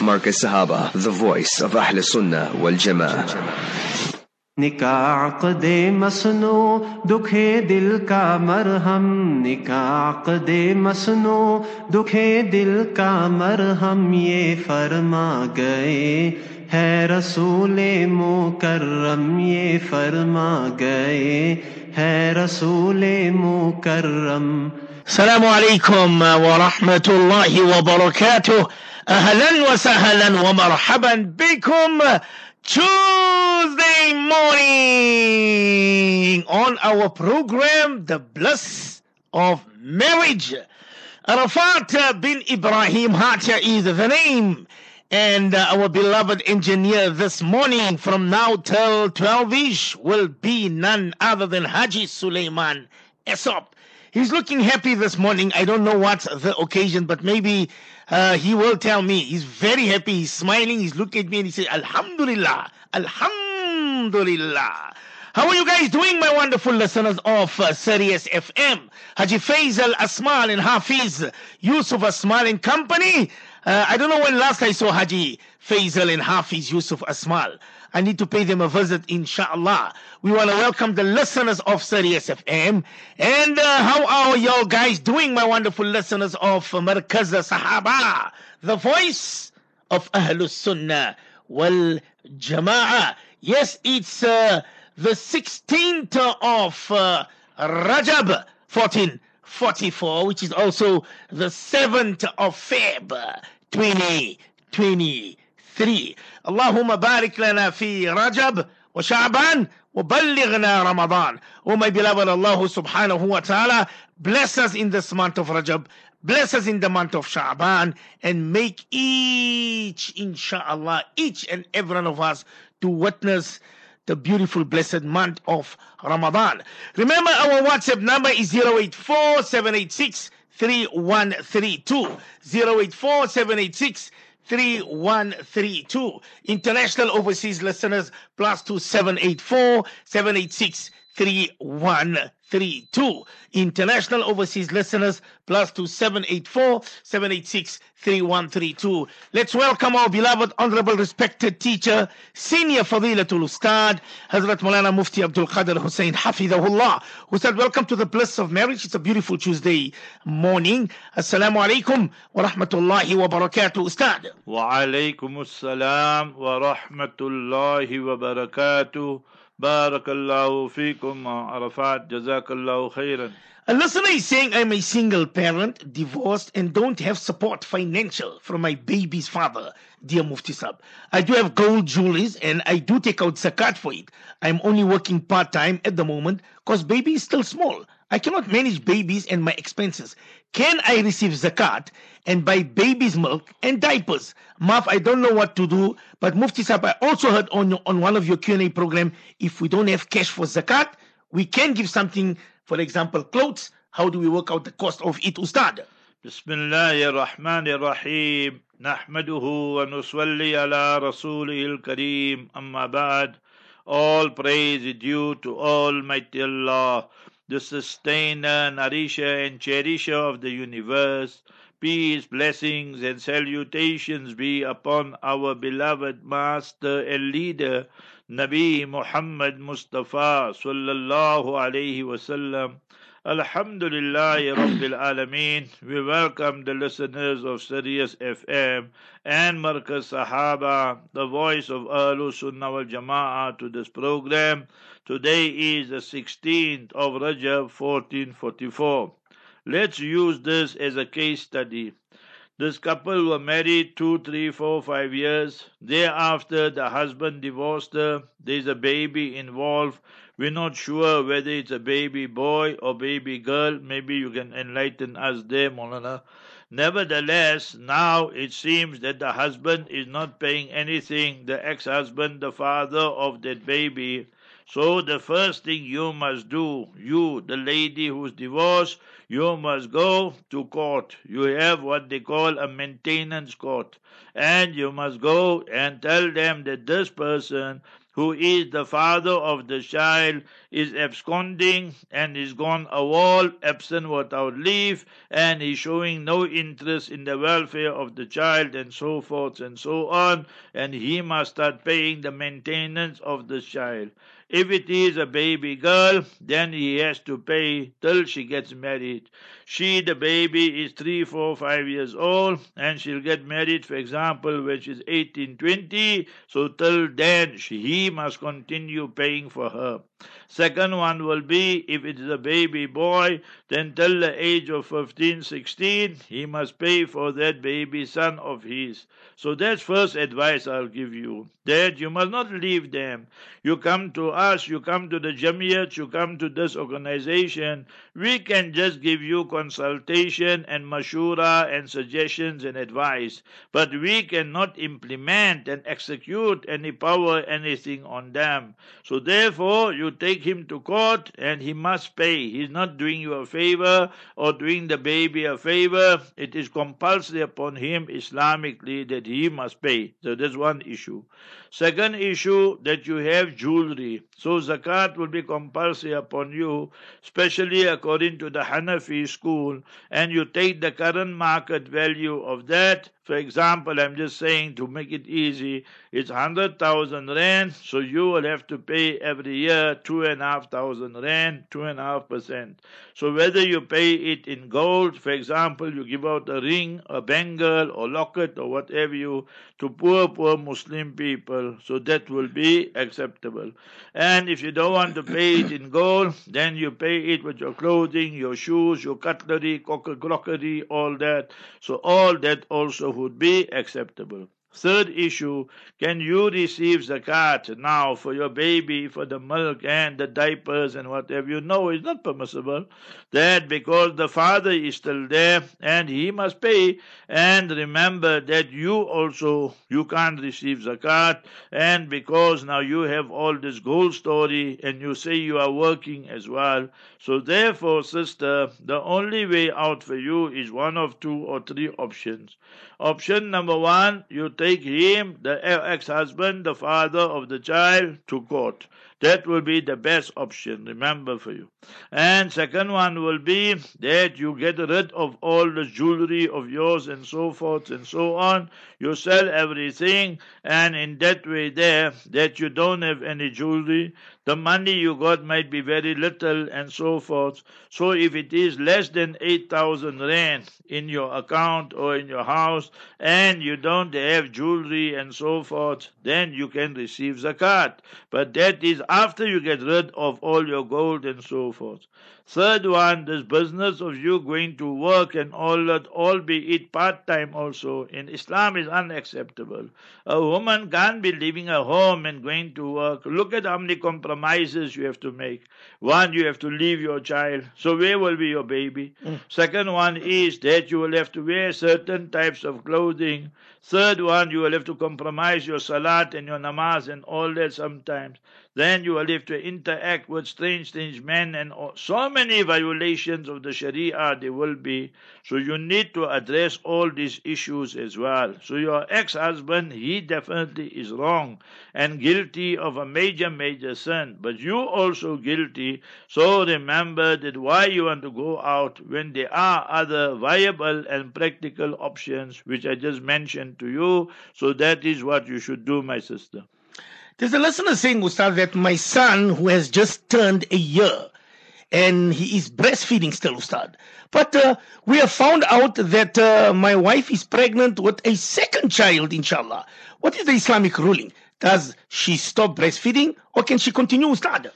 Marcus Sahaba, the voice of Ahl Sunnah wal Jama'ah. निकाक दे मसनो दुखे दिल का मरहम निकाक दे मसनो दुखे दिल का मरहम ये फरमा गए है रसूल मुकर्रम ये फरमा गए है रसूल मुकर्रम السلام عليكم ورحمة الله وبركاته Ahlan wa sahlan wa marhaban bikum Tuesday morning on our program, The Bliss of Marriage. Arafat bin Ibrahim Hatia is the name. And uh, our beloved engineer this morning from now till 12 ish will be none other than Haji Suleiman Esop. He's looking happy this morning. I don't know what the occasion, but maybe uh, he will tell me. He's very happy. He's smiling. He's looking at me and he says, Alhamdulillah, Alhamdulillah. How are you guys doing, my wonderful listeners of uh, Sirius FM? Haji Faisal Asmal and Hafiz Yusuf Asmal and company. Uh, I don't know when last I saw Haji Faisal and Hafiz Yusuf Asmal. I need to pay them a visit, inshallah. We want to welcome the listeners of Sirius FM. And uh, how are y'all guys doing, my wonderful listeners of Markaz Sahaba, the voice of Ahlus Sunnah wal Jama'ah? Yes, it's uh, the 16th of uh, Rajab 1444, which is also the 7th of Feb three. Allahumma barik lana fi Rajab wa Sha'ban wa ballighna Ramadan. Oh my beloved Allah subhanahu wa ta'ala, bless us in this month of Rajab. Bless us in the month of Sha'ban and make each, inshallah, each and every one of us to witness the beautiful blessed month of Ramadan. Remember our WhatsApp number is 084 786 3132. 3132. International overseas listeners plus 2784 786 3132. International overseas listeners, plus 2784 786 3132. Let's welcome our beloved, honorable, respected teacher, senior Fadilatul Ustad, Hazrat Maulana Mufti Abdul Qadir Hussein Hafidahullah, who said, Welcome to the bliss of marriage. It's a beautiful Tuesday morning. Assalamu alaikum wa rahmatullahi wa barakatuh, Ustad. Wa alaikum assalam wa rahmatullahi wa barakatuh. بارك الله فيكم عرفات جزاك الله خيرا A listener is saying, I'm a single parent, divorced, and don't have support financial from my baby's father, dear Mufti Sab. I do have gold jewelries and I do take out zakat for it. I'm only working part time at the moment because baby is still small. I cannot manage babies and my expenses. Can I receive zakat and buy baby's milk and diapers? Maf, I don't know what to do, but Mufti Sab, I also heard on, on one of your Q&A program, if we don't have cash for zakat, we can give something, for example, clothes. How do we work out the cost of it, Ustad? بسم الله الرحمن الرحيم نحمده ونصلي على رسوله الكريم أما بعد All praise is due to Almighty Allah, the sustainer, nourisher, and cherisher of the universe. Peace, blessings, and salutations be upon our beloved Master and Leader, Nabi Muhammad Mustafa sallallahu alayhi wasallam. Alhamdulillah Rabbil Alameen. We welcome the listeners of Sirius FM and Markaz Sahaba, the voice of Ahlul Sunnah wal Jama'ah, to this program. Today is the 16th of Rajab 1444. Let's use this as a case study. This couple were married two, three, four, five years. Thereafter, the husband divorced her. There's a baby involved. We're not sure whether it's a baby boy or baby girl. Maybe you can enlighten us there, Molana. Nevertheless, now it seems that the husband is not paying anything, the ex husband, the father of that baby. So the first thing you must do, you, the lady who's divorced, you must go to court. You have what they call a maintenance court. And you must go and tell them that this person who is the father of the child, is absconding and is gone a absent without leave, and is showing no interest in the welfare of the child, and so forth and so on, and he must start paying the maintenance of the child. If it is a baby girl, then he has to pay till she gets married. She, the baby, is three, four, five years old, and she'll get married, for example, when she's 18, 20. So till then, she, he must continue paying for her. Second one will be if it is a baby boy, then till the age of 15, 16, he must pay for that baby son of his. So that's first advice I'll give you. That you must not leave them. You come to us, you come to the Jamiyat, you come to this organization. We can just give you consultation and mashura and suggestions and advice. But we cannot implement and execute any power, anything on them. So therefore, you take him to court and he must pay. He's not doing you a favor or doing the baby a favor. It is compulsory upon him Islamically that he must pay. So that's one issue. Second issue that you have jewelry. So zakat will be compulsory upon you, especially according to the Hanafi school, and you take the current market value of that. For example, I'm just saying to make it easy, it's 100,000 rand, so you will have to pay every year two and a half thousand rand, two and a half percent. So whether you pay it in gold, for example, you give out a ring, a bangle, or locket, or whatever you to poor, poor Muslim people, so that will be acceptable. And if you don't want to pay it in gold, then you pay it with your clothing, your shoes, your cutlery, crockery, all that. So all that also would be acceptable. Third issue, can you receive zakat now for your baby, for the milk and the diapers and whatever? You know it's not permissible. That because the father is still there and he must pay. And remember that you also, you can't receive zakat. And because now you have all this gold story and you say you are working as well. So therefore, sister, the only way out for you is one of two or three options. Option number one, you take him, the ex-husband, the father of the child, to court. That will be the best option, remember for you. And second one will be that you get rid of all the jewelry of yours and so forth and so on. You sell everything and in that way there that you don't have any jewelry. The money you got might be very little and so forth. So if it is less than 8,000 rand in your account or in your house and you don't have jewelry and so forth, then you can receive zakat. But that is after you get rid of all your gold and so forth. Third one, this business of you going to work and all that, all be it part time also, in Islam is unacceptable. A woman can't be leaving her home and going to work. Look at how many compromises you have to make. One, you have to leave your child. So where will be your baby? Mm. Second one is that you will have to wear certain types of clothing. Third one, you will have to compromise your salat and your namaz and all that sometimes. Then you will have to interact with strange, strange men and so many violations of the Sharia there will be. So you need to address all these issues as well. So your ex-husband, he definitely is wrong and guilty of a major, major sin. But you also guilty. So remember that why you want to go out when there are other viable and practical options which I just mentioned to you. So that is what you should do, my sister. There's a listener saying, Ustad, that my son, who has just turned a year, and he is breastfeeding still, Ustad. But uh, we have found out that uh, my wife is pregnant with a second child, inshallah. What is the Islamic ruling? Does she stop breastfeeding or can she continue, Ustad?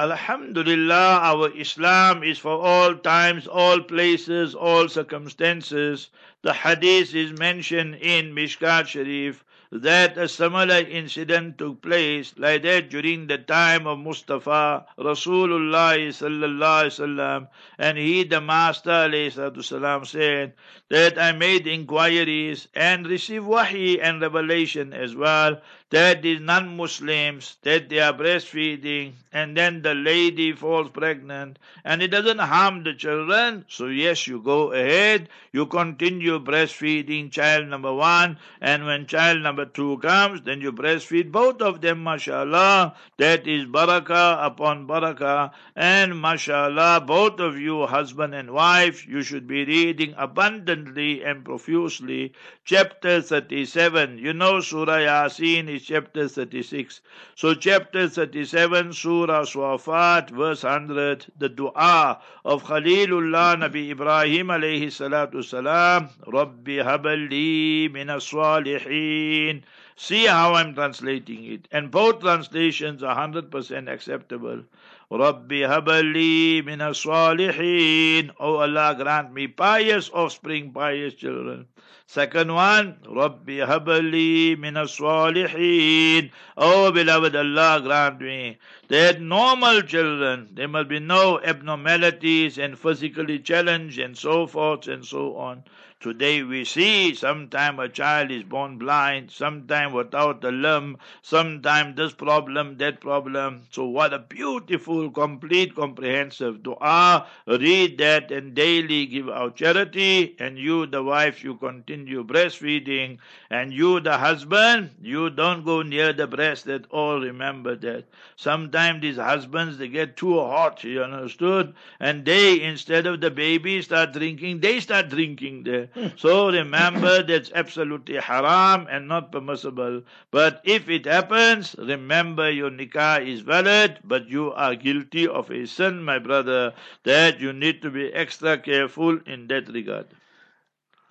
Alhamdulillah, our Islam is for all times, all places, all circumstances. The hadith is mentioned in Mishkat Sharif that a similar incident took place like that during the time of Mustafa Rasulullah sallallahu alaihi and he the master alayhi said that I made inquiries and received wahi and revelation as well that these non-Muslims that they are breastfeeding and then the lady falls pregnant and it doesn't harm the children so yes you go ahead you continue breastfeeding child number one and when child number number two comes, then you breastfeed both of them, mashallah. That is barakah upon barakah. And mashallah, both of you, husband and wife, you should be reading abundantly and profusely. Chapter 37. You know Surah Yasin is chapter 36. So chapter 37, Surah Saffat, verse 100, the dua of Khalilullah Nabi Ibrahim alayhi salatu salam, Rabbi habali min salihin See how I'm translating it. And both translations are 100% acceptable. Rabbi habali min salihin Oh Allah, grant me pious offspring, pious children. Second one, Rabbi habali min salihin Oh beloved Allah, grant me that normal children, there must be no abnormalities and physically challenged and so forth and so on. Today we see sometime a child is born blind, sometime without a limb, sometime this problem, that problem. So what a beautiful, complete, comprehensive dua. Read that and daily give out charity. And you, the wife, you continue breastfeeding. And you, the husband, you don't go near the breast at all. Remember that. Sometimes these husbands, they get too hot, you understood? And they, instead of the baby start drinking, they start drinking there. So remember that's absolutely haram and not permissible. But if it happens, remember your nikah is valid, but you are guilty of a sin, my brother, that you need to be extra careful in that regard.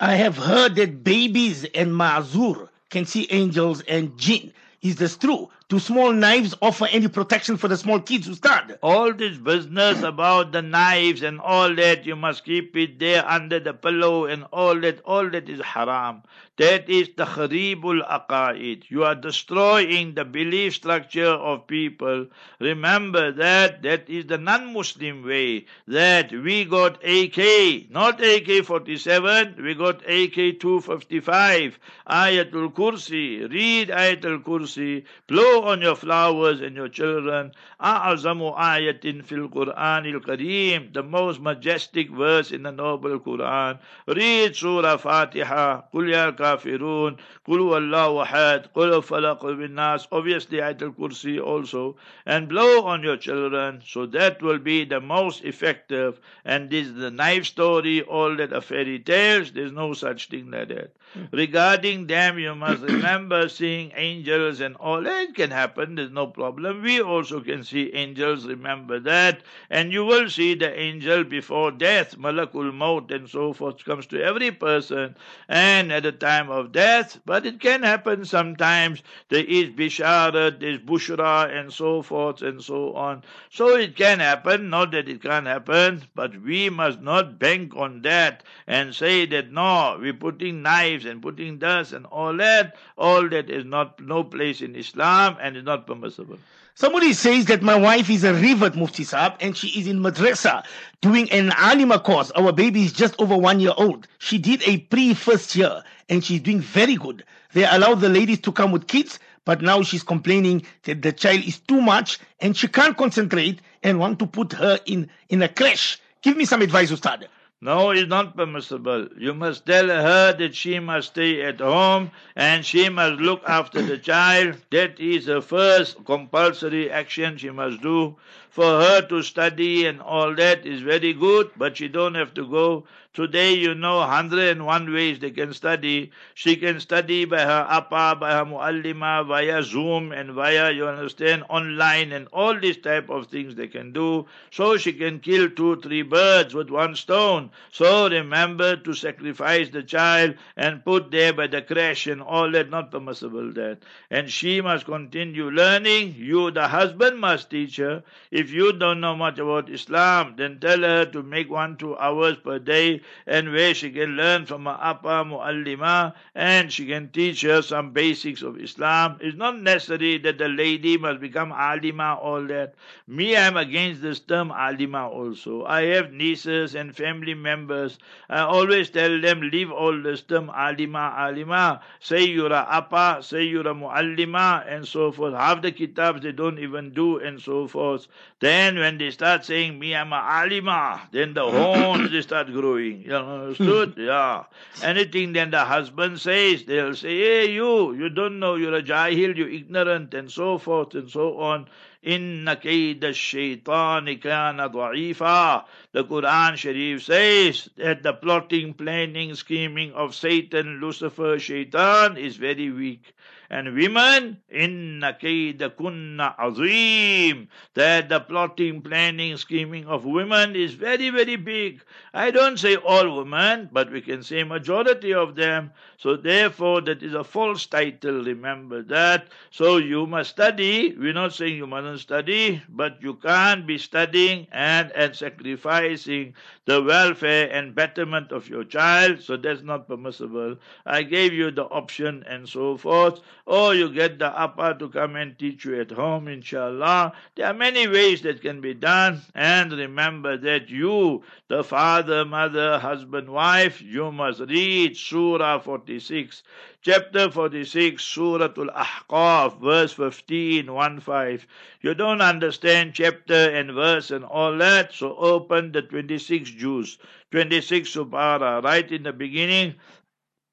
I have heard that babies and ma'zur can see angels and jinn. Is this true? Do small knives offer any protection for the small kids who start? All this business about the knives and all that, you must keep it there under the pillow and all that, all that is haram. That is the kharibul aqaid. You are destroying the belief structure of people. Remember that that is the non-Muslim way. That we got AK, not AK-47, we got AK-255. Ayatul Kursi. Read Ayatul Kursi. Blow on your flowers and your children. Ayatin fil Quran al-Kareem. The most majestic verse in the noble Quran. Read Surah Fatiha. Ya kafirun. Qul wallahu ahad. Qul falaq bin nas. Obviously Ayatul Kursi also. And blow on your children. So that will be the most effective. And this is the knife story, all that are fairy tales. There's no such thing like that. Regarding them, you must remember seeing angels and all. It can happen, there's no problem. We also can see angels, remember that. And you will see the angel before death, Malakul Maut, and so forth, comes to every person. And at the time of death, but it can happen sometimes. There is Bisharat, there's Bushra, and so forth, and so on. So it can happen, not that it can't happen, but we must not bank on that and say that no, we're putting knives and putting dust and all that, all that is not no place in Islam and is not permissible. Somebody says that my wife is a rivet Mufti Saab and she is in madrasa doing an alima course. Our baby is just over one year old. She did a pre first year and she's doing very good. They allow the ladies to come with kids, but now she's complaining that the child is too much and she can't concentrate and want to put her in, in a crash. Give me some advice, Ustad. No, it's not permissible. You must tell her that she must stay at home and she must look after the child. That is the first compulsory action she must do. For her to study and all that is very good, but she don't have to go. Today, you know, 101 ways they can study. She can study by her appa, by her muallima, via Zoom and via, you understand, online and all these type of things they can do. So she can kill two, three birds with one stone. So remember to sacrifice the child and put there by the crash and all that, not permissible that. And she must continue learning. You, the husband, must teach her. If you don't know much about Islam, then tell her to make one, two hours per day and where she can learn from her appa muallima and she can teach her some basics of Islam. It's not necessary that the lady must become alima, all that. Me, I'm against this term alima also. I have nieces and family members. I always tell them, leave all this term alima, alima. Say you're a appa, say you're a muallima, and so forth. Half the kitabs they don't even do, and so forth. Then when they start saying, me I'm a alima, then the horns they start growing You understood? yeah. Anything then the husband says, they'll say, hey you, you don't know, you're a jahil, you're ignorant, and so forth and so on. إن كيد الشيطان كان ضعيفا. The Quran Sharif says that the plotting, planning, scheming of Satan, Lucifer, Shaitan is very weak. And women, inna kayda kunna azim. That the plotting, planning, scheming of women is very, very big. I don't say all women, but we can say majority of them. So therefore, that is a false title. Remember that. So you must study. We're not saying you mustn't study, but you can't be studying and, and sacrificing the welfare and betterment of your child. So that's not permissible. I gave you the option and so forth. Or you get the Appa to come and teach you at home, inshallah. There are many ways that can be done. And remember that you, the father, mother, husband, wife, you must read Surah 46. Chapter 46, Surah Al-Ahqaf, verse 15, 1 5. You don't understand chapter and verse and all that, so open the 26 Juz, 26 Subara, right in the beginning.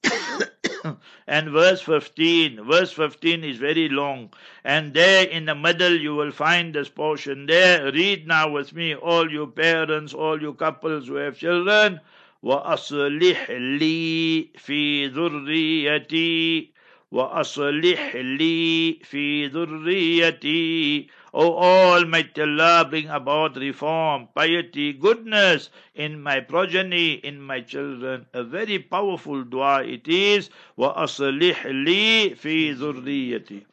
and verse 15. Verse 15 is very long. And there in the middle you will find this portion there. Read now with me, all you parents, all you couples who have children. وأصلح لي في ذريتي وأصلح لي في ذريتي O Almighty Allah, bring about reform, piety, goodness in my progeny, in my children. A very powerful dua it is. وَأَصْلِحْ لِي فِي ذُرِّيَّتِي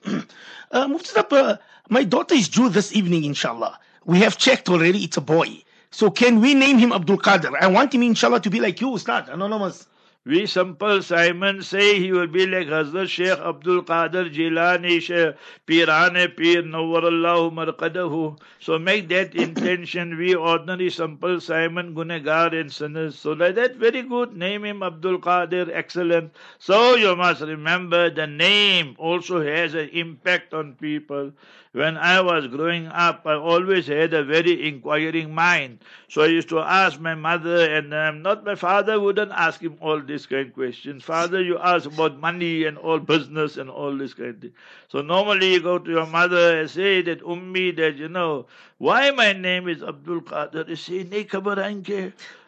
uh, Mufti uh, my daughter is due this evening, inshallah. We have checked already, it's a boy. So can we name him Abdul Qadir? I want him, inshallah, to be like you, Ustad, anonymous. We simple Simon say he will be like Hazrat Sheikh Abdul Qadir Jilani, Pirane Pir Nawwarallahu Marqadahu. So make that intention. We ordinary simple Simon Gunegar and sinners. So like that, very good. Name him Abdul Qadir, excellent. So you must remember the name also has an impact on people. When I was growing up, I always had a very inquiring mind. So I used to ask my mother, and um, not my father wouldn't ask him all these kind of questions. Father, you ask about money and all business and all this kind of thing. So normally you go to your mother and say that Ummi, that you know, why my name is Abdul Qadir? You say,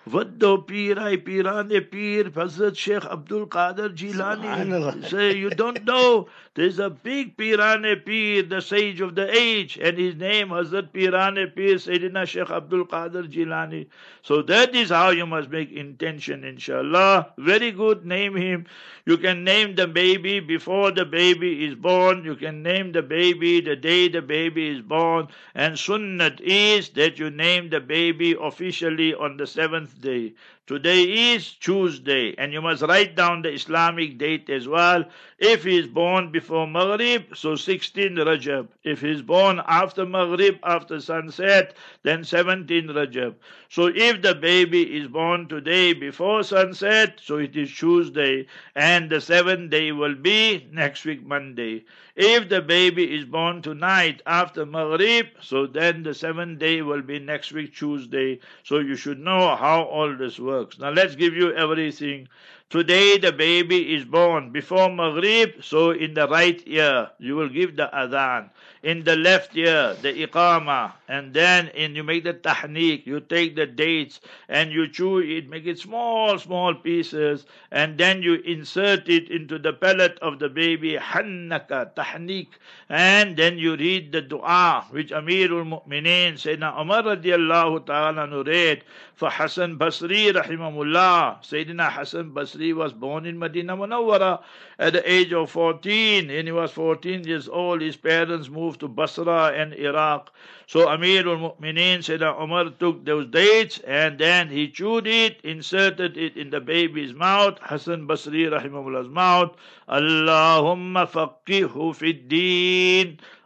Vaddo Pir, I Pirane Pir, Hazrat Sheikh Abdul Qadir Jilani. Say, you don't know. There's a big Pirane Pir, the sage of the age, and his name Hazrat Pirane Pir, Sayyidina Sheikh Abdul Qadir Jilani. So that is how you must make intention, inshallah. Very good, name him. You can name the baby before the baby is born. You can name the baby the day the baby is born. And sunnat is that you name the baby officially on the seventh day. Today is Tuesday, and you must write down the Islamic date as well. If he is born before Maghrib, so 16 Rajab. If he is born after Maghrib, after sunset, then 17 Rajab. So if the baby is born today before sunset, so it is Tuesday, and the seventh day will be next week Monday. If the baby is born tonight after Maghrib, so then the seventh day will be next week Tuesday. So you should know how all this works works. Now let's give you everything. Today the baby is born before Maghrib, so in the right ear you will give the adhan. In the left ear, the iqama, and then in you make the tahniq, you take the dates and you chew it, make it small, small pieces, and then you insert it into the palate of the baby, hannaka, tahniq, and then you read the dua which Amirul Mu'mineen, Sayyidina Umar radiallahu ta'ala read for Hassan Basri rahimahullah. Sayyidina Hassan Basri was born in Medina Munawwara at the age of 14. when he was 14 years old. His parents moved to Basra and Iraq. So Amirul Mu'mineen said that Umar took those dates and then he chewed it, inserted it in the baby's mouth, Hassan Basri rahimahullah's mouth. Allahumma faqihu fid.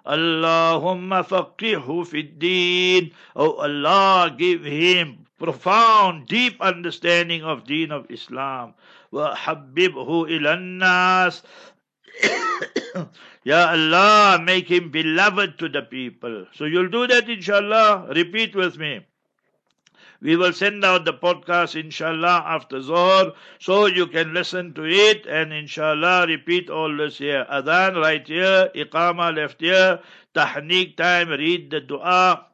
Allahumma faqihu fid deen. Oh Allah, give him profound, deep understanding of deen of Islam. وحببه إلى الناس Ya Allah, make him beloved to the people. So you'll do that inshallah. Repeat with me. We will send out the podcast inshallah after Zohar so you can listen to it and inshallah repeat all this here. Adhan right here, Iqama left here, Tahniq time, read the dua.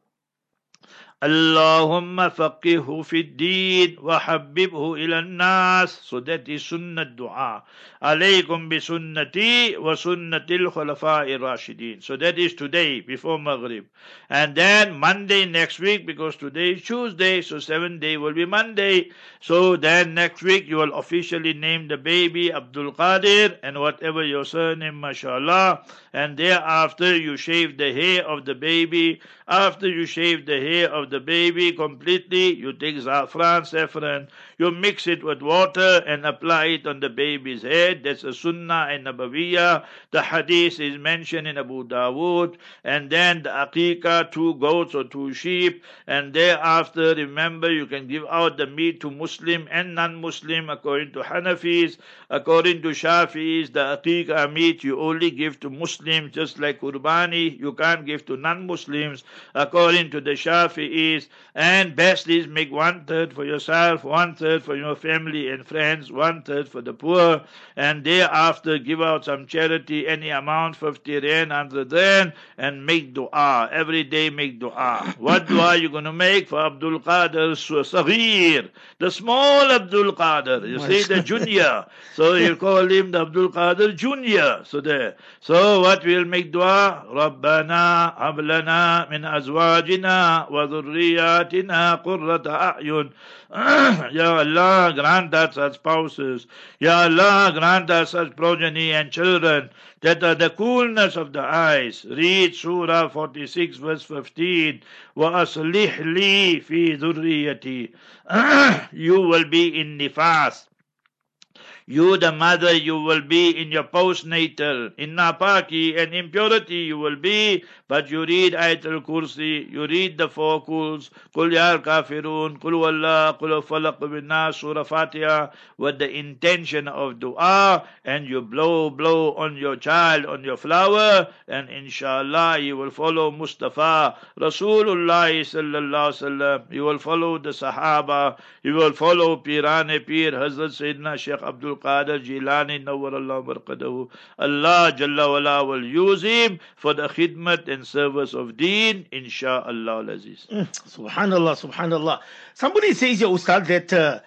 Allahumma faqihu fid deen wa habibhu ila nas. So that is sunnah dua. Alaykum bi sunnati wa sunnatil khulafa'i rashidin. So that is today before Maghrib. And then Monday next week because today is Tuesday. So seventh day will be Monday. So then next week you will officially name the baby Abdul Qadir and whatever your surname, mashallah. And thereafter you shave the hair of the baby. After you shave the hair of the baby completely, you take saffron, saffron, you mix it with water and apply it on the baby's head. That's a sunnah and nabawiyah. The hadith is mentioned in Abu Dawood. And then the aqiqah, two goats or two sheep. And thereafter, remember, you can give out the meat to Muslim and non-Muslim according to Hanafis. According to Shafi'is, the aqiqah meat you only give to Muslims, just like Qurbani, you can't give to non-Muslims. According to the Shafi'is, and best is make one third for yourself, one third for your family and friends, one third for the poor, and thereafter give out some charity, any amount, 50 rand, 100 rand, and make dua. Every day make dua. What dua you going to make for Abdul Qadir Saghir, the small Abdul Qadir. You see, the junior. So you call him the Abdul Qadir Junior. So there. So what we'll make dua? ربنا هب لنا من أزواجنا وذرياتنا قرة أعين Ya Allah, grant us such spouses. Ya Allah, grant us such progeny and children that are the coolness of the eyes. Read Surah 46, verse 15. وَأَصْلِحْ لِي فِي ذُرِّيَّتِي You will be in nifas. You, the mother, you will be in your postnatal. In napaki and impurity you will be, but you read Ayatul Kursi, you read the four kuls, Kul Ya Kafirun, Kul Wallah, Kul Falaq bin Surah Fatiha, with the intention of dua, and you blow, blow on your child, on your flower, and inshallah you will follow Mustafa, Rasulullah sallallahu sallam, you will follow the Sahaba, you will follow Pirane Pir, Hazrat Sayyidina Sheikh Abdul Qadir Jilani Marqadahu. Allah Jalla wala will use him for the khidmat and service of deen, insha'Allah Aziz. Subhanallah, subhanallah. Somebody says, Ya Ustad, that uh,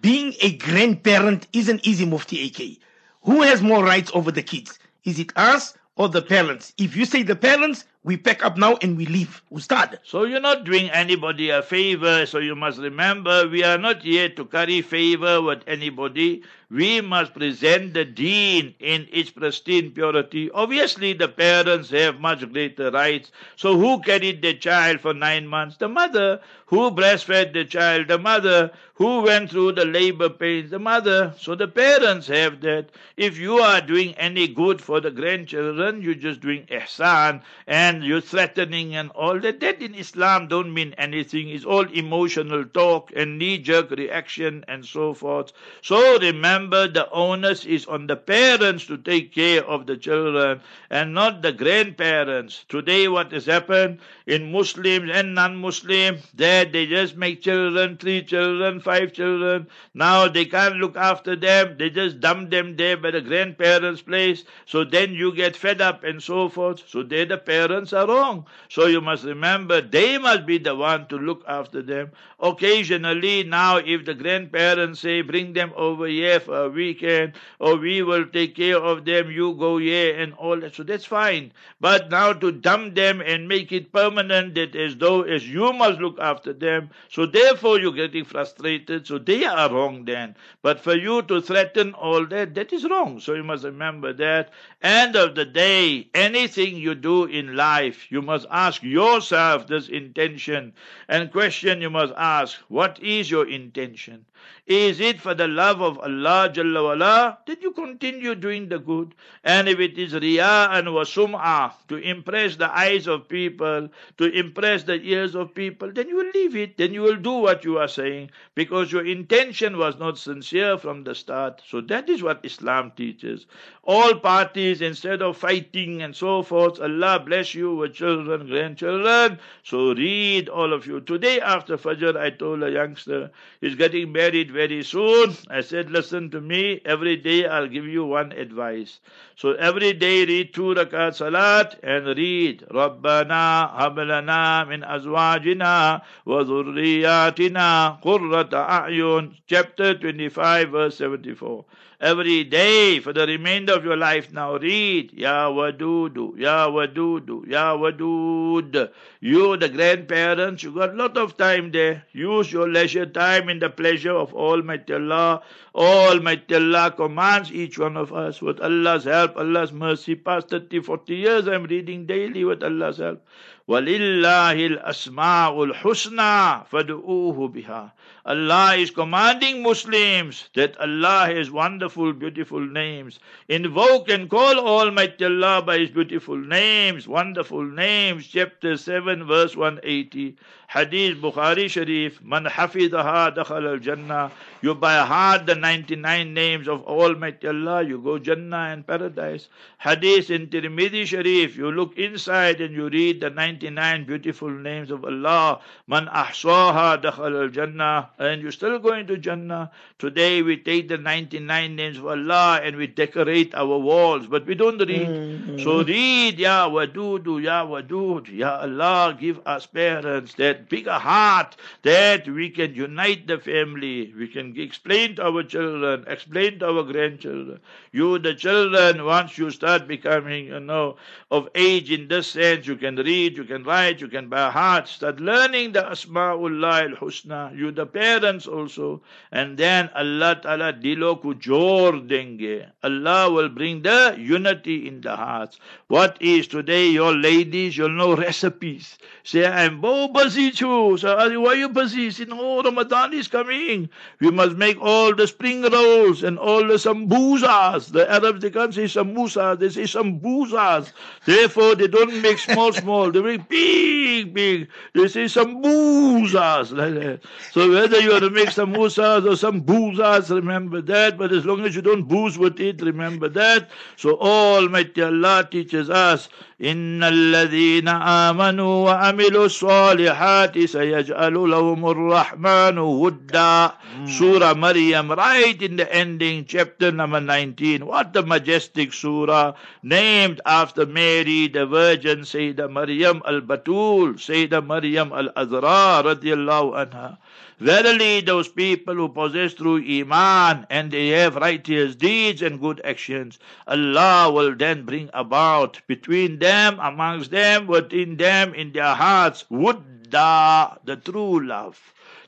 being a grandparent isn't easy, Mufti AK. Who has more rights over the kids? Is it us or the parents? If you say the parents, we pack up now and we leave. Ustad. So you're not doing anybody a favor, so you must remember we are not here to carry favor with anybody. We must present the deen in its pristine purity. Obviously, the parents have much greater rights. So who carried the child for nine months? The mother. Who breastfed the child? The mother. Who went through the labor pains? The mother. So the parents have that. If you are doing any good for the grandchildren, you're just doing ihsan and you're threatening and all that. That in Islam don't mean anything. It's all emotional talk and knee-jerk reaction and so forth. So remember the onus is on the parents to take care of the children and not the grandparents. Today what has happened in Muslims and non-Muslim that they just make children, three children, five children. Now they can't look after them. They just dump them there by the grandparents' place. So then you get fed up and so forth. So they're the parents are wrong. So you must remember they must be the one to look after them. Occasionally now if the grandparents say bring them over here for a weekend or we will take care of them, you go here and all that. So that's fine. But now to dump them and make it permanent that as though as you must look after them, so therefore you're getting frustrated. So they are wrong then. But for you to threaten all that, that is wrong. So you must remember that. End of the day, anything you do in life, you must ask yourself this intention and question you must ask, what is your intention? Is it for the love of Allah Jalla wala? Then you continue doing the good. And if it is riya and wasum'ah, to impress the eyes of people, to impress the ears of people, then you will leave it. Then you will do what you are saying because your intention was not sincere from the start. So that is what Islam teaches. All parties, instead of fighting and so forth, Allah bless you with children, grandchildren. So read all of you. Today after Fajr, I told a youngster, he's getting married very soon. I said, listen to me. Every day I'll give you one advice. So every day read two rakat salat and read Rabbana hablana min azwajina wa dhurriyatina qurrata a'yun. Chapter 25 verse 74 every day for the remainder of your life now read Ya Wadudu, Ya Wadudu, Ya Wadud. You, the grandparents, you got a lot of time there. Use your leisure time in the pleasure of Almighty Allah. Almighty Allah commands each one of us with Allah's help, Allah's mercy. Past 30, 40 years I'm reading daily with Allah's help. وَلِلَّهِ الْأَسْمَاءُ الْحُسْنَى فَادْعُوهُ بِهَا Allah is commanding Muslims that Allah has wonderful, beautiful names. Invoke and call Almighty Allah by His beautiful names, wonderful names. Chapter 7, verse 180. Hadith Bukhari Sharif, Man hafidaha dakhal al Jannah. You by heart the 99 names of Almighty Allah, you go Jannah and paradise. Hadith in Tirmidhi Sharif, you look inside and you read the 99 beautiful names of Allah. Man ahsaha dakhal al Jannah. And you're still going to Jannah. Today we take the 99 names of Allah and we decorate our walls, but we don't read. Mm-hmm. So read, Ya Wadudu, Ya Wadud, Ya Allah, give us parents that bigger heart that we can unite the family. We can explain to our children, explain to our grandchildren. You, the children, once you start becoming, you know, of age in this sense, you can read, you can write, you can by heart, start learning the Asma'ullah al-Husna. You, the parents also. And then Allah Ta'ala dilo ku jor denge. Allah will bring the unity in the hearts. What is today, your ladies, you'll know recipes. Say, I'm so busy too. So, why are you busy? Say, no, Ramadan is coming. We must make all the spring rolls and all the sambusas. The Arabs, they can't say samosa, they say sambusas. Therefore, they don't make small, small. They make big, big. They say sambusas. Like that. So, whether you want to make samosas or sambusas, remember that. But as long as you don't booze with it, remember that. So, Almighty Allah teaches us إن الذين آمنوا وعملوا الصالحات سيجعل لهم الرحمن ودا Surah Maryam right in the ending chapter number 19 what a majestic surah named after Mary the Virgin Sayyidah Maryam al-Batul Sayyidah Maryam al-Azra radiallahu anha Verily, those people who possess through Iman and they have righteous deeds and good actions, Allah will then bring about between them, amongst them, within them, in their hearts, wudda, the true love.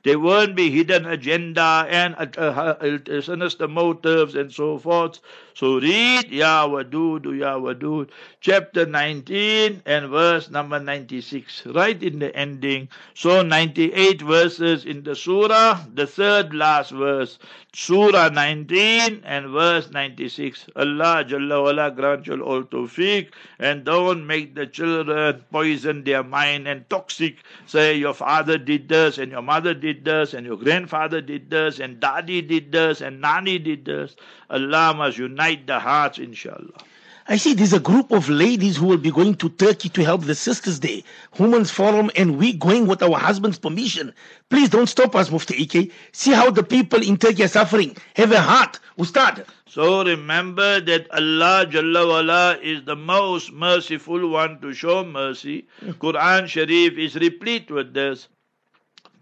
There won't be hidden agenda and uh, uh, uh, sinister motives and so forth. So read Ya Wadud, chapter 19 and verse number 96, right in the ending. So 98 verses in the surah, the third last verse. Surah 19 and verse 96. Allah Jalla wala grant you all tawfiq and don't make the children poison their mind and toxic. Say your father did this and your mother did this and your grandfather did this and daddy did this and nani did this. Allah must unite the hearts inshallah. I see there's a group of ladies who will be going to Turkey to help the Sisters Day, Women's Forum, and we going with our husband's permission. Please don't stop us, Mufti AK. See how the people in Turkey are suffering. Have a heart, Ustad. So remember that Allah Jalla wala is the most merciful one to show mercy. Mm. Quran Sharif is replete with this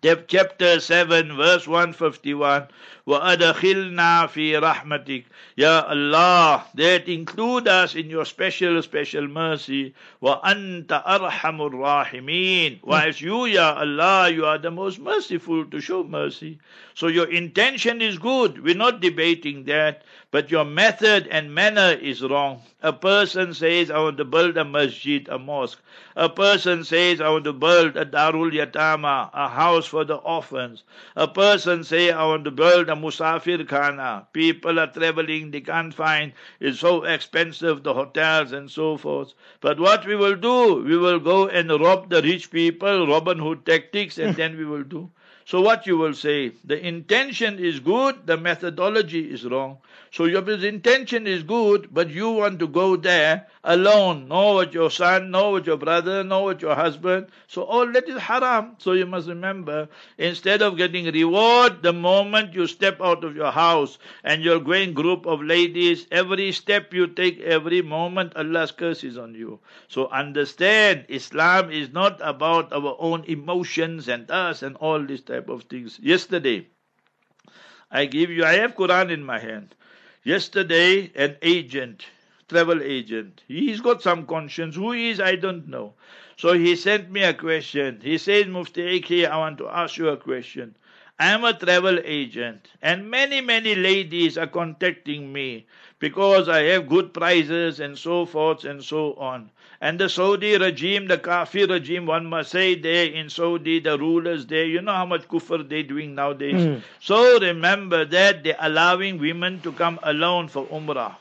chapter 7, verse 151. وَأَدْخِلْنَا فِي رَحْمَتِكَ Ya Allah, that include us in your special, special mercy. وَأَنْتَ أَرْحَمُ الرَّاحِمِينَ Whilst you, Ya Allah, you are the most merciful to show mercy. So your intention is good. We're not debating that. But your method and manner is wrong. A person says, I want to build a masjid, a mosque. A person says, I want to build a darul yatama, a house for the orphans. A person says, I want to build a musafir khana. Ah, people are traveling, they can't find, it's so expensive, the hotels and so forth. But what we will do, we will go and rob the rich people, Robin Hood tactics, and then we will do. So what you will say, the intention is good, the methodology is wrong. So your intention is good, but you want to go there alone, no with your son, no with your brother, no with your husband. So all that is haram. So you must remember, instead of getting reward the moment you step out of your house and you're going group of ladies, every step you take, every moment, Allah's curse is on you. So understand, Islam is not about our own emotions and us and all these type of things. Yesterday, I give you, I have Quran in my hand. Yesterday, an agent, travel agent, he's got some conscience. Who he is, I don't know. So he sent me a question. He says, Mufti I want to ask you a question. I am a travel agent, and many, many ladies are contacting me because I have good prices and so forth and so on. And the Saudi regime, the Kafir regime, one must say there in Saudi, the rulers there, you know how much kufr they're doing nowadays. Mm. So remember that they're allowing women to come alone for Umrah.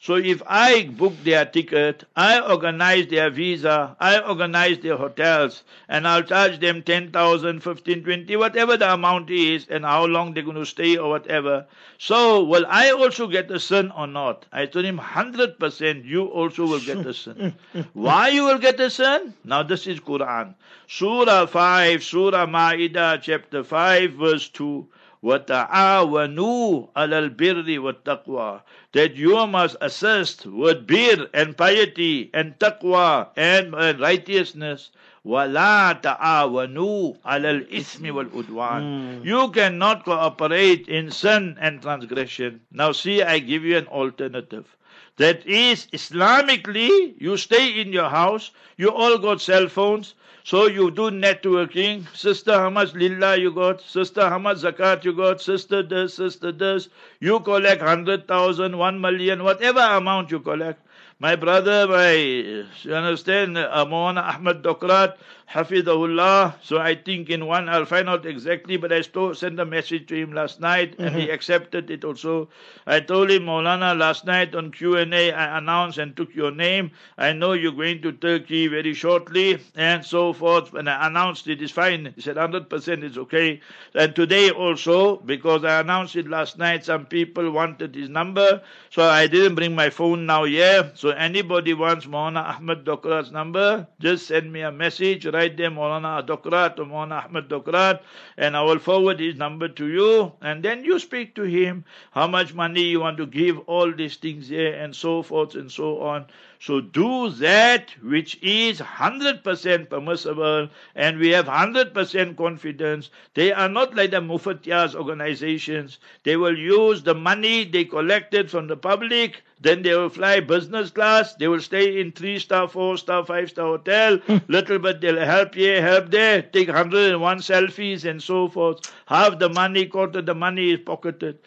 So if I book their ticket, I organize their visa, I organize their hotels, and I'll charge them 10,000, 15, 20, whatever the amount is, and how long they're going to stay or whatever. So will I also get a sin or not? I told him 100% you also will get a sin. Why you will get a sin? Now this is Quran. Surah 5, Surah Ma'idah, chapter 5, verse 2. وَتَعَاوَنُوا عَلَى الْبِرِّ وَالتَّقْوَى That you must assist with bir and piety and taqwa and, and righteousness. وَلَا تَعَاوَنُوا عَلَى الْإِثْمِ وَالْعُدْوَانِ You cannot cooperate in sin and transgression. Now see, I give you an alternative. That is, Islamically, you stay in your house, you all got cell phones, so you do networking. Sister, how much lillah you got? Sister, how much zakat you got? Sister this, sister this. You collect 100,000, 1 million, whatever amount you collect. My brother, my, you understand, uh, Ahmad Dokrat, Hafidahullah. So I think in one, I'll find out exactly, but I still sent a message to him last night and mm-hmm. he accepted it also. I told him, Maulana, last night on Q&A, I announced and took your name. I know you're going to Turkey very shortly and so forth. And I announced it is fine. He said 100% it's okay. And today also, because I announced it last night, some people wanted his number. So I didn't bring my phone now here. So anybody wants Maulana Ahmed Dokrat's number, just send me a message write them Maulana Dokrat or Maulana Ahmed Dokrat, and I will forward his number to you, and then you speak to him how much money you want to give, all these things here, and so forth and so on. So do that which is 100% permissible, and we have 100% confidence. They are not like the Mufatiyas organizations. They will use the money they collected from the public then they will fly business class. They will stay in three star, four star, five star hotel. Hmm. Little bit they'll help here, help there, take 101 selfies and so forth. Half the money, quarter the money is pocketed.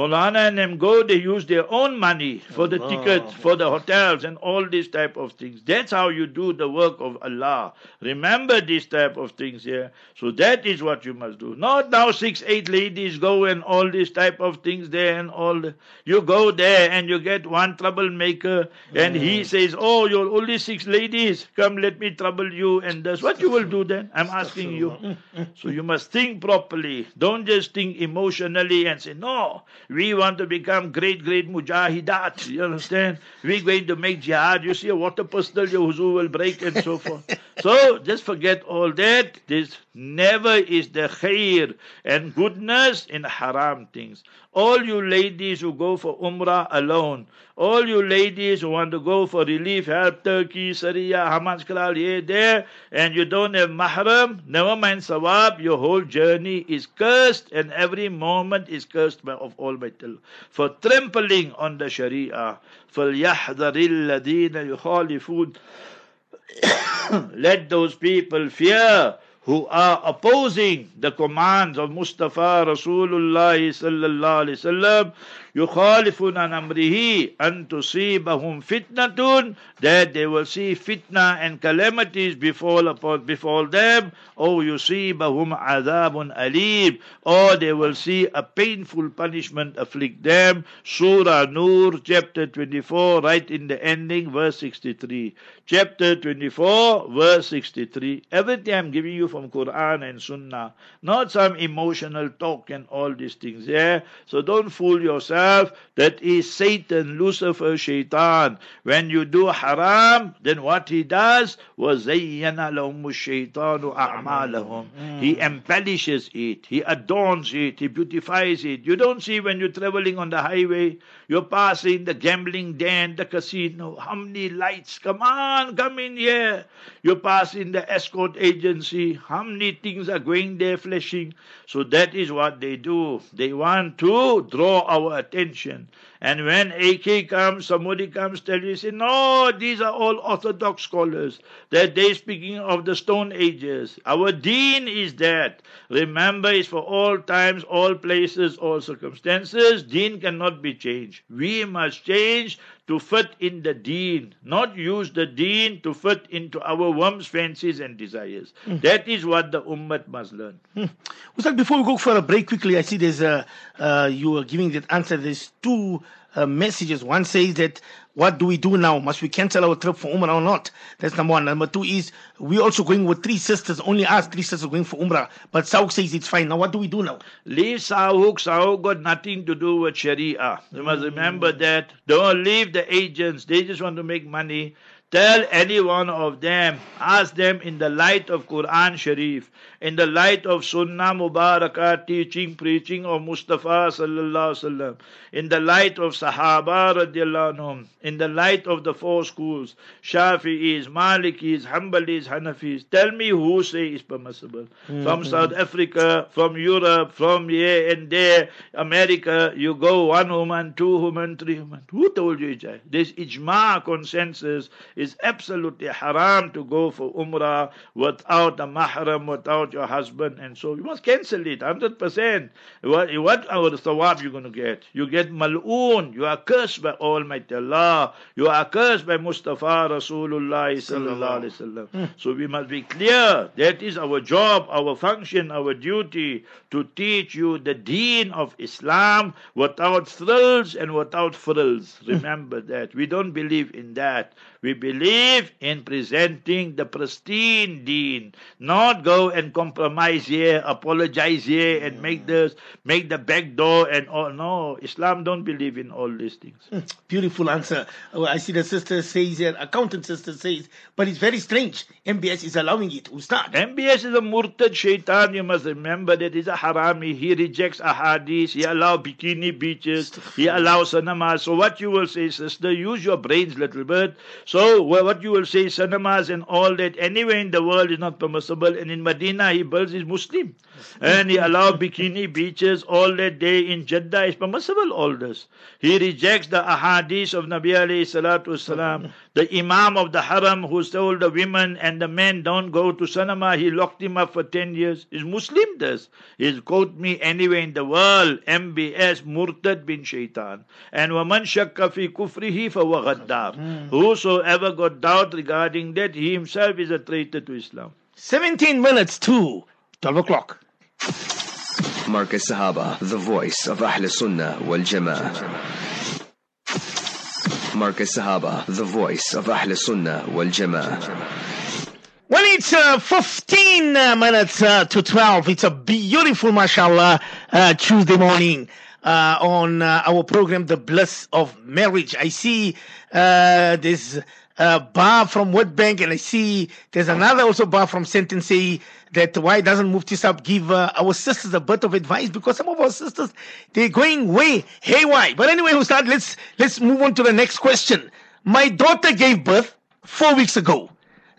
Molana and them go, they use their own money for the tickets, for the hotels and all these type of things. That's how you do the work of Allah. Remember these type of things here. So that is what you must do. Not now six, eight ladies go and all these type of things there and all. The, you go there and you get one troublemaker and mm. he says, oh, you're only six ladies. Come, let me trouble you and this. What you will do then? I'm asking you. So you must think properly. Don't just think emotionally and say, no, we want to become great, great mujahidat. You understand? We're going to make jihad. You see a water pistol, your huzu will break and so forth. so just forget all that. This never is the khair and goodness in haram things. All you ladies who go for umrah alone, All you ladies who want to go for relief, help Turkey, Syria, Hamas, Kral, here, there, and you don't have mahram, never mind sawab, your whole journey is cursed and every moment is cursed by of Almighty Allah. For trampling on the Sharia. فَلْيَحْذَرِ الَّذِينَ يُخَالِفُونَ Let those people fear who are opposing the commands of Mustafa Rasulullah sallallahu alaihi wasallam يخالفون عن أمره أن تصيبهم فتنة that they will see fitna and calamities befall upon befall them or يصيبهم عذاب أليم or they will see a painful punishment afflict them Surah Nur chapter 24 right in the ending verse 63 chapter 24 verse 63 everything I'm giving you from Quran and Sunnah not some emotional talk and all these things yeah so don't fool yourself that is Satan, Lucifer, Shaitan. When you do haram, then what he does was a'malahum. He mm. embellishes it, he adorns it, he beautifies it. You don't see when you're traveling on the highway, you're passing the gambling den, the casino. How many lights? Come on, come in here. You're passing the escort agency. How many things are going there flashing? So that is what they do. They want to draw our attention. And when AK comes, somebody comes, tell you, say, no, these are all Orthodox scholars. That they speaking of the Stone Ages. Our deen is that. Remember, it's for all times, all places, all circumstances. Deen cannot be changed. We must change to fit in the deen, not use the deen to fit into our whims, fancies, and desires. Mm. That is what the ummah must learn. Mm. Ustad, before we go for a break quickly, I see there's a, uh, you are giving that answer. There's two uh, messages. One says that what do we do now? Must we cancel our trip for Umrah or not? That's number one. Number two is we also going with three sisters. Only us three sisters going for Umrah. But Sauk says it's fine. Now what do we do now? Leave Sauk. Sauk got nothing to do with Sharia. You must remember that. Don't leave the agents. They just want to make money. Tell any one of them, ask them in the light of Quran Sharif, in the light of Sunnah Mubarakah teaching, preaching of Mustafa sallallahu sallam, in the light of Sahaba radiallahu anhum, in the light of the four schools, Shafi'is, Malikis, Hanbalis, Hanafis. Tell me who say is permissible. Mm-hmm. From South Africa, from Europe, from here and there, America, you go one woman, two women, three women. Who told you ijma? This ijma consensus is absolutely haram to go for umrah without a mahram, without your husband, and so you must cancel it 100%. What, what our thawab you're going to get? You get mal'oon. You are cursed by Almighty Allah. You are cursed by Mustafa Rasulullah sallallahu alaihi wasallam. Hmm. So we must be clear. That is our job, our function, our duty to teach you the deen of Islam without thrills and without frills. Hmm. Remember that. We don't believe in that. We believe in presenting the pristine deen, not go and compromise here, apologize here, and make this, make the back door and all. No, Islam don't believe in all these things. Hmm, beautiful answer. Oh, I see the sister says here, accountant sister says, but it's very strange. MBS is allowing it. Ustad. MBS is a murtad shaitan. You must remember that he's a harami. He rejects ahadith. He allows bikini beaches. He allows cinemas. So what you will say, sister, use your brains a little bit. So what you will say, cinemas and all that anywhere in the world is not permissible. And in Medina, he builds his Muslim. And he allowed bikini beaches all that day in Jeddah is permissible, all this. He rejects the ahadith of Nabi alayhi salatu wasalam. The Imam of the Haram who told the women and the men don't go to cinema, he locked him up for 10 years. Is Muslim this? He's quote me anywhere in the world. MBS Murtad bin Shaitan. And وَمَنْ شَكَّ فِي كُفْرِهِ فَهُوَ غَدَّارٌ Whosoever got doubt regarding that, he himself is a traitor to Islam. 17 minutes to 12 o'clock. Markaz Sahaba, the voice of Ahl Sunnah wal Jama'ah. Markaz Sahaba, the voice of Ahl Sunnah wal Jama'ah. Well, it's uh, 15 uh, minutes uh, to 12. It's a beautiful, mashallah, uh, Tuesday morning. Uh, on uh, our program, The Bliss of Marriage. I see uh, a bar from Woodbank, and I see there's another also bar from Sentencey that why doesn't Mufti Sab give uh, our sisters a bit of advice because some of our sisters they're going way haywire. But anyway, start. Let's let's move on to the next question. My daughter gave birth four weeks ago.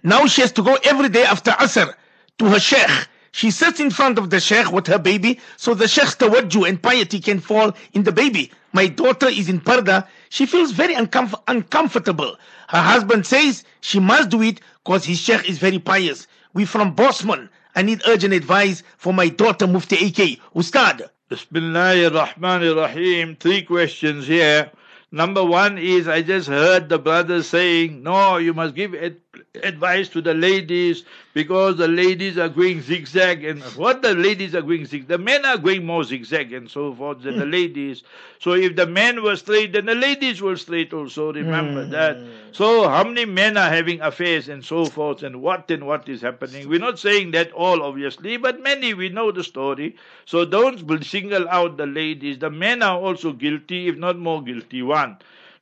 Now she has to go every day after Asr to her sheikh. She sits in front of the sheikh with her baby so the sheikh's tawajjuh and piety can fall in the baby. My daughter is in parda. She feels very uncomf- uncomfortable. Her husband says she must do it because his sheikh is very pious. We from Bosmont. I need urgent advice for my daughter Mufti AK. Ustad. Bismillahir Rahmanir Rahim. Three questions here. Number one is I just heard the brother saying, no, you must give ad- advice to the ladies because the ladies are going zigzag and what the ladies are going zigzag, the men are going more zigzag and so forth than the hmm. ladies. So if the men were straight, then the ladies were straight also. Remember hmm. that. So how many men are having affairs and so forth and what and what is happening? We're not saying that all obviously, but many we know the story. So don't single out the ladies. The men are also guilty, if not more guilty. One.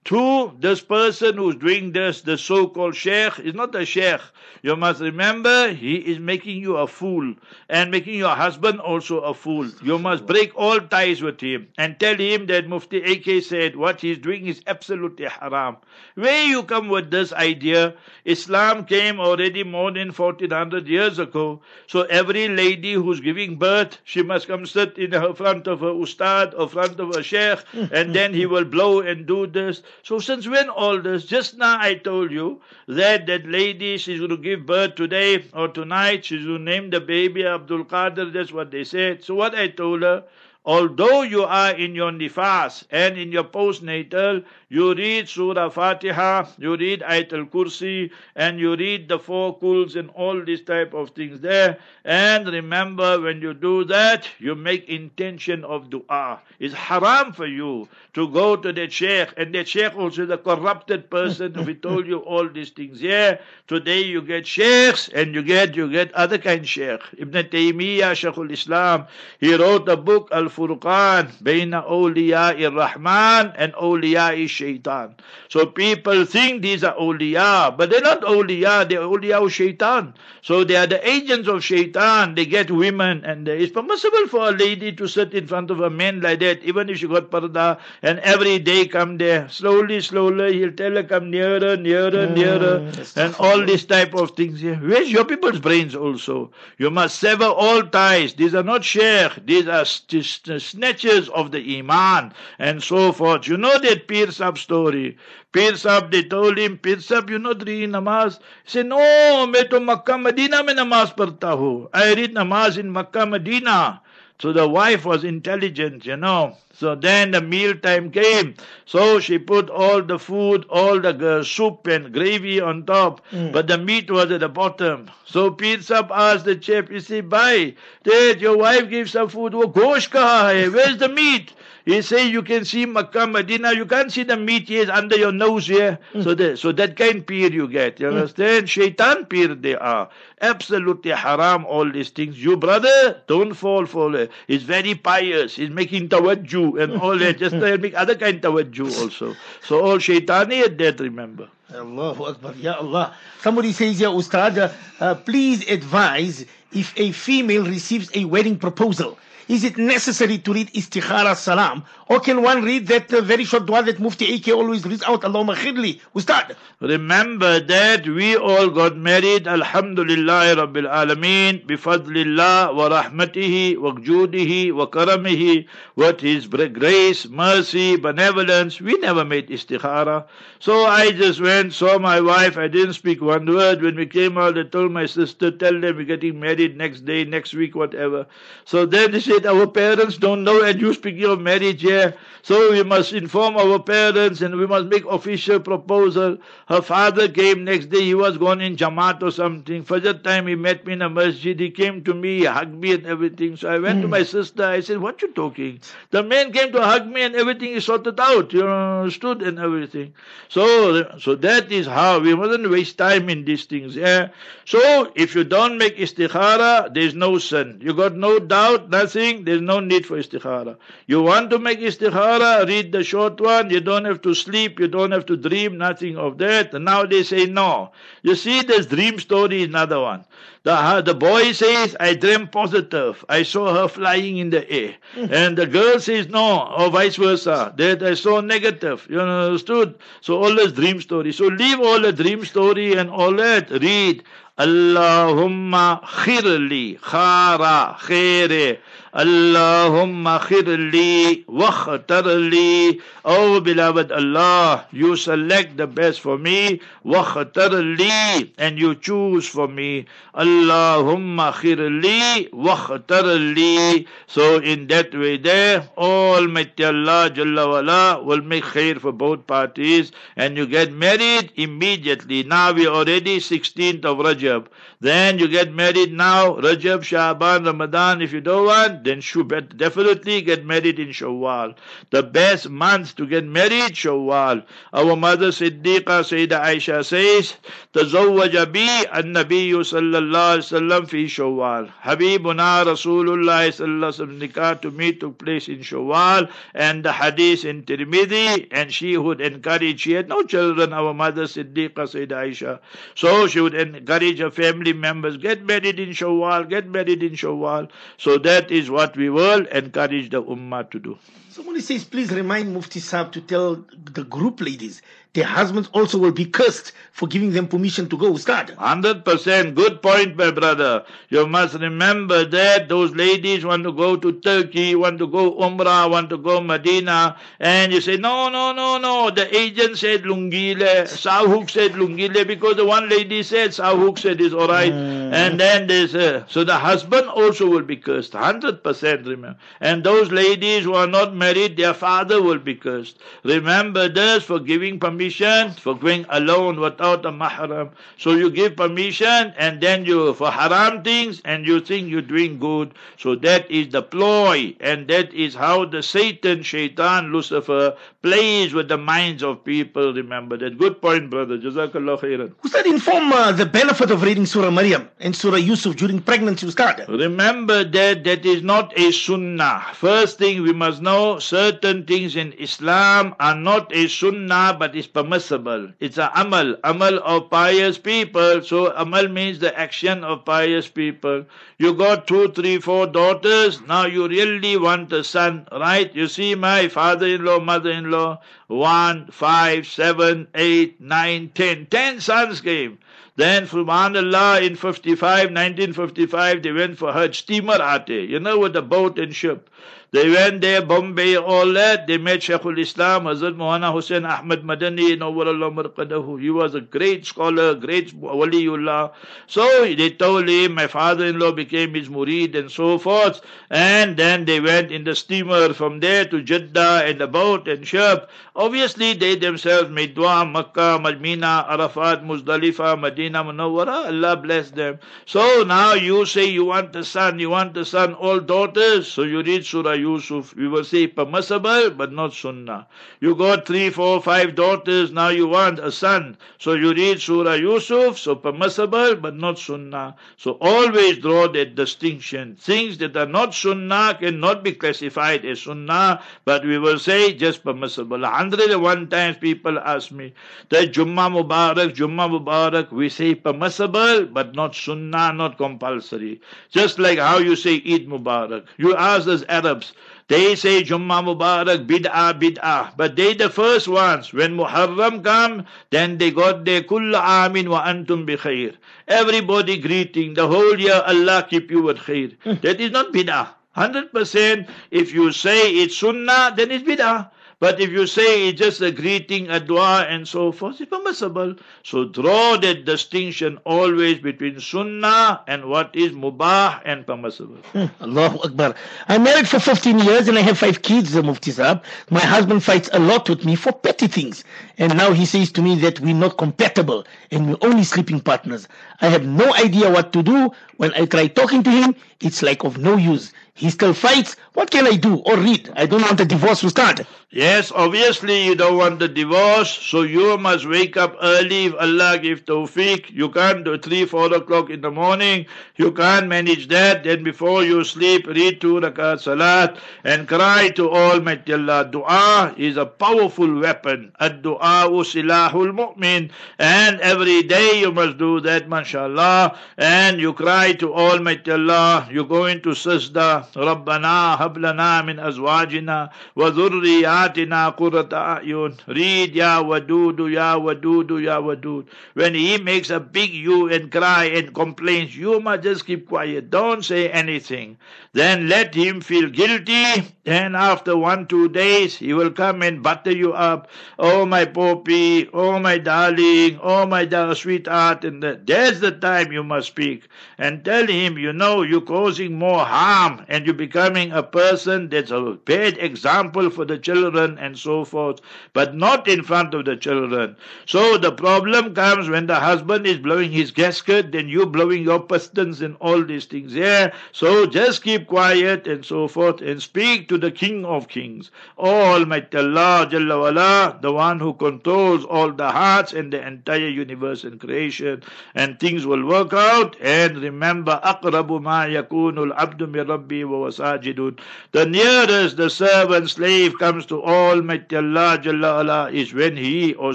Two, this person who's doing this, the so-called sheikh, is not a sheikh. You must remember, he is making you a fool and making your husband also a fool. You must break all ties with him and tell him that Mufti AK said what he's doing is absolutely haram. Where you come with this idea, Islam came already more than 1400 years ago. So every lady who's giving birth, she must come sit in front of her ustad or front of her sheikh and then he will blow and do this. So since when all this? Just now I told you that that lady she's going to give birth today or tonight. She's going to name the baby Abdul Qadir. That's what they said. So what I told her. Although you are in your nifas and in your postnatal, you read Surah Fatiha, you read Ayatul Kursi, and you read the four kuls and all these type of things there. And remember, when you do that, you make intention of dua. It's haram for you to go to the sheikh, and the sheikh also a corrupted person. we told you all these things here. Today you get sheikhs, and you get you get other kind of sheikh. Ibn Taymiyyah, Sheikhul Islam, he wrote a book Al Furqan, Baina Awliya Rahman and Awliya Shaitan. So people think these are awliya, but they're not awliya, they're awliya of shaitan. So they are the agents of shaitan. They get women, and it's permissible for a lady to sit in front of a man like that, even if she got parda, and every day come there. Slowly, slowly, he'll tell her come nearer, nearer, hmm, nearer, and all this type of things here. Where's your people's brains also? You must sever all ties. These are not sheikh, these are st- st- snatches of the iman, and so forth. You know that Pir Sahib story. Pir Sahib, they told him, Pir Sahib, you not read namaz? He said, no, मैं तो Mecca Medina में नमाज पढ़ता हूँ. I read namaz in Makkah, Medina. So the wife was intelligent, you know. So then the meal time came. So she put all the food, all the uh, soup and gravy on top, but the meat was at the bottom. So Pir Sahib asked the chef, he said, Bhai, dad, your wife gave some food. Wo gosh kaha hai? Where's the meat? He say you can see Makkah, Medina. You can't see the meat here under your nose here. So that so that kind peer you get. You understand? Shaitan peer they are. Absolutely haram. All these things. You brother, don't fall for it. He's very pious. He's making tawajjuh and all that. Just to make other kind tawajjuh also. So all shaitani at that. Remember. Allahu Akbar, Ya Allah. Somebody says here, Ustad, uh, uh, please advise if a female receives a wedding proposal. Is it necessary to read Istikhara Salam? Or can one read that uh, very short dua that Mufti AK always reads out, Allahumma khirli? Ustad. Remember that we all got married, Alhamdulillah Rabbil Alameen, bifadlillah wa rahmatihi wa judihi wa karamihi, what His grace, mercy, benevolence. We never made istikhara. So I just went, saw my wife, I didn't speak one word. When we came out, I told my sister, tell them we're getting married next day, next week, whatever. So then they said, our parents don't know, and you speaking of marriage here. So we must inform our parents and we must make official proposal. Her father came next day, he was gone in Jamaat or something. For that time he met me in a masjid, he came to me, he hugged me and everything. So I went to hmm. my sister, I said, what you talking? The man came to hug me and everything is sorted out, you understood and everything. So, so that is how we mustn't waste time in these things. Yeah. So if you don't make istikhara, there's no sin. You got no doubt, nothing, there's no need for istikhara. You want to make istikhara, read the short one, you don't have to sleep, you don't have to dream, nothing of that. And now they say no. You see, this dream story is another one. The, uh, the boy says, I dreamt positive. I saw her flying in the air. Hmm. and the girl says, no, or vice versa. That I saw negative. You understood? So all this dream story. So leave all the dream story and all that. Read. Allahumma khirli, khara, khaire. Allahumma khirli wakhtarli. Oh beloved Allah, you select the best for me. Wakhtarli. And you choose for me. Allahumma khirli wakhtarli. So in that way there, Almighty Allah Jalla wala will make khair for both parties. And you get married immediately. Now we already 16th of Rajab. Then you get married now, Rajab, Shaban, Ramadan. If you don't want, then you bet definitely get married in Shawwal. The best month to get married, Shawwal. Our mother Siddiqa Sayyida Aisha says, تزوج بي النبي صلى الله عليه وسلم في شوال حبيبنا رسول الله صلى الله عليه وسلم nikah to me took place in Shawwal and the hadith in Tirmidhi and she would encourage she had no children our mother Siddiqa Sayyida Aisha so she would encourage her family members get married in Shawwal get married in Shawwal so that is what we will encourage the Ummah to do Somebody says, please remind Mufti Saab to tell the group ladies their husbands also will be cursed for giving them permission to go Ustad. 100% good point, my brother. You must remember that those ladies want to go to Turkey, want to go Umrah, want to go Medina, and you say, no, no, no, no. The agent said Lungile, SAHUC said Lungile, because the one lady said SAHUC said it's alright. Mm. And then there's, uh, so the husband also will be cursed. 100% remember. And those ladies who are not married, their father will be cursed. Remember this for giving permission for going alone without a mahram. So you give permission and then you for haram things and you think you're doing good. So that is the ploy and that is how the Satan, Shaitan, Lucifer plays with the minds of people. Remember that. Good point, brother. Jazakallah khairan. Ustad, inform uh, the benefit of reading Surah Maryam and Surah Yusuf during pregnancy, Ustad. Remember that that is not a sunnah. First thing we must know, certain things in Islam are not a sunnah but is permissible. It's a amal, amal of pious people. So amal means the action of pious people. You got two, three, four daughters. Now you really want a son, right? You see my father-in-law, mother-in-law, one, five, seven, eight, nine, ten. Ten sons came. Then, subhanallah, in 55, 1955, they went for Hajj, steamer ate, you know, with the boat and ship. They went there, Bombay, all that. They met Shaykhul Islam, Hazrat Maulana Hussain Ahmad Madani, Nawwarallah Marqadahu. He was a great scholar, great waliullah. So they told him, my father-in-law became his murid and so forth. And then they went in the steamer from there to Jeddah and the boat and ship. Obviously, they themselves made dua, Makkah, Madina, Arafat, Muzdalifa, Medina, Munawwara. Allah bless them. So now you say you want a son, you want a son, all daughters. So you read Surah Yusuf, we will say permissible but not sunnah. You got three, four, five daughters, now you want a son. So you read Surah Yusuf, so permissible but not sunnah. So always draw that distinction. Things that are not sunnah cannot be classified as sunnah, but we will say just permissible. 101 times people ask me, the Jummah Mubarak, Jummah Mubarak, we say permissible but not sunnah, not compulsory. Just like how you say Eid Mubarak. You ask us Arabs, they say Jummah Mubarak, bid'ah, bid'ah. But they the first ones. When Muharram come, then they got their kull amin wa antum bi khair. Everybody greeting. The whole year Allah keep you with khair. Hmm. that is not bid'ah. 100% if you say it's sunnah, then it's bid'ah. But if you say it's just a greeting, a dua, and so forth, it's permissible. So draw that distinction always between sunnah and what is mubah and permissible. Hmm, Allahu Akbar. I'm married for 15 years and I have five kids, the Mufti Saab. My husband fights a lot with me for petty things. And now he says to me that we're not compatible and we're only sleeping partners. I have no idea what to do. When I try talking to him, it's like of no use. He still fights. What can I do or read? I don't want the divorce to start. Yes, obviously you don't want the divorce, so you must wake up early if Allah give tawfiq. You can't do 3, 4 o'clock in the morning. You can't manage that. Then before you sleep, read two rakat salat and cry to Almighty Allah. Dua is a powerful weapon. Ad-du'a silahul mu'min. And every day you must do that, mashallah. And you cry to Almighty Allah. You go into sajda. ربنا هب لنا من أزواجنا وذرياتنا قرة أعين read Ya Wadud Ya Wadud Ya Wadud when he makes a big you and cry and complains you must just keep quiet don't say anything then let him feel guilty and after one two days he will come and butter you up oh my poppy oh my darling oh my dar- sweetheart and that. there's the time you must speak and tell him you know you're causing more harm and you're becoming a person that's a bad example for the children and so forth, but not in front of the children. So the problem comes when the husband is blowing his gasket, then you blowing your pistons and all these things. Yeah, so just keep quiet and so forth and speak to the King of Kings, Almighty Allah, Jalla wala, the one who controls all the hearts and the entire universe and creation, and things will work out. And remember, أقرب ما يكون العبد من ربي وهو ساجد. The nearest the servant slave comes to Almighty Allah Jalla Allah is when he or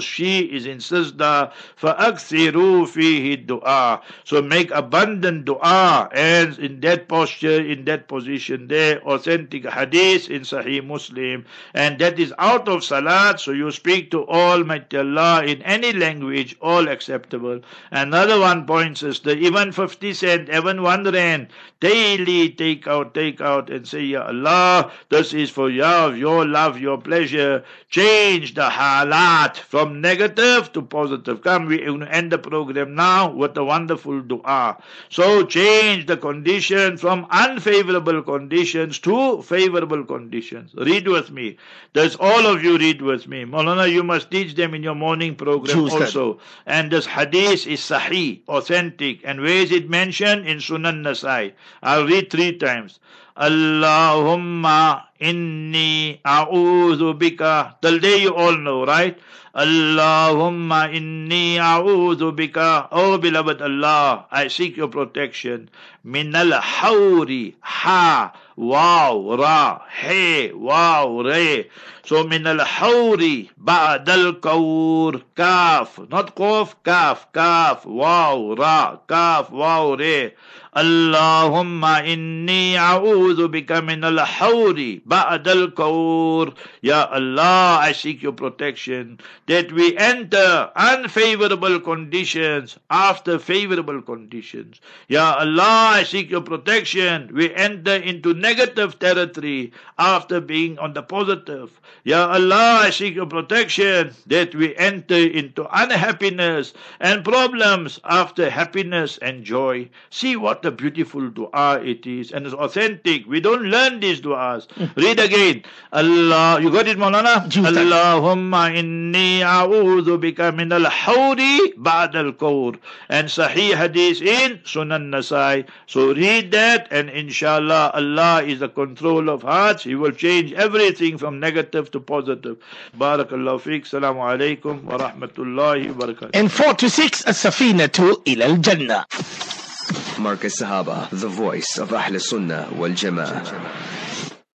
she is in sajda. فَأَكْثِرُوا فِيهِ dua. So make abundant dua and in that posture, in that position there, authentic hadith in Sahih Muslim. And that is out of salat, so you speak to Almighty Allah in any language, all acceptable. Another one points is the even 50 cent, even one rand, daily take out, take out and say, Ya Allah, this is for your, your love, your pleasure. Change the halat from negative to positive. Come, we end the program now with a wonderful dua. So change the condition from unfavorable conditions to favorable conditions. Read with me. Does all of you read with me? Maulana, you must teach them in your morning program also. And this hadith is sahih, authentic. And where is it mentioned? In Sunan Nasai. I'll read three times. Allahumma inni a'udhu bika. Till day you all know, right? Allahumma inni a'udhu bika. Oh beloved Allah, I seek your protection. Min al hawri. Ha. واو را حي واو ري. so من الحور بعد الكور كاف not قوف كاف كاف واو را كاف واو ري. Allahumma inni a'udhu bika min al-hawri ba'd al-kawr. Ya Allah, I seek your protection that we enter unfavorable conditions after favorable conditions. Ya Allah, I seek your protection. We enter into negative territory after being on the positive. Ya Allah, I seek your protection that we enter into unhappiness and problems after happiness and joy. See what a beautiful dua it is, and it's authentic. We don't learn these duas. Hmm. Read again. Allah, you got it, Maulana? Allahumma inni a'udhu bika min al-hawdi ba'd al-kawr. And Sahih Hadith in Sunan Nasai. So read that, and inshallah, Allah is the control of hearts. He will change everything from negative to positive. Barakallahu fiqh. Salamu alaykum wa rahmatullahi wa barakatuh. And 4 to 6, a safina to ilal jannah. Markaz Sahaba, the voice of Ahl Sunnah wal Jama'ah.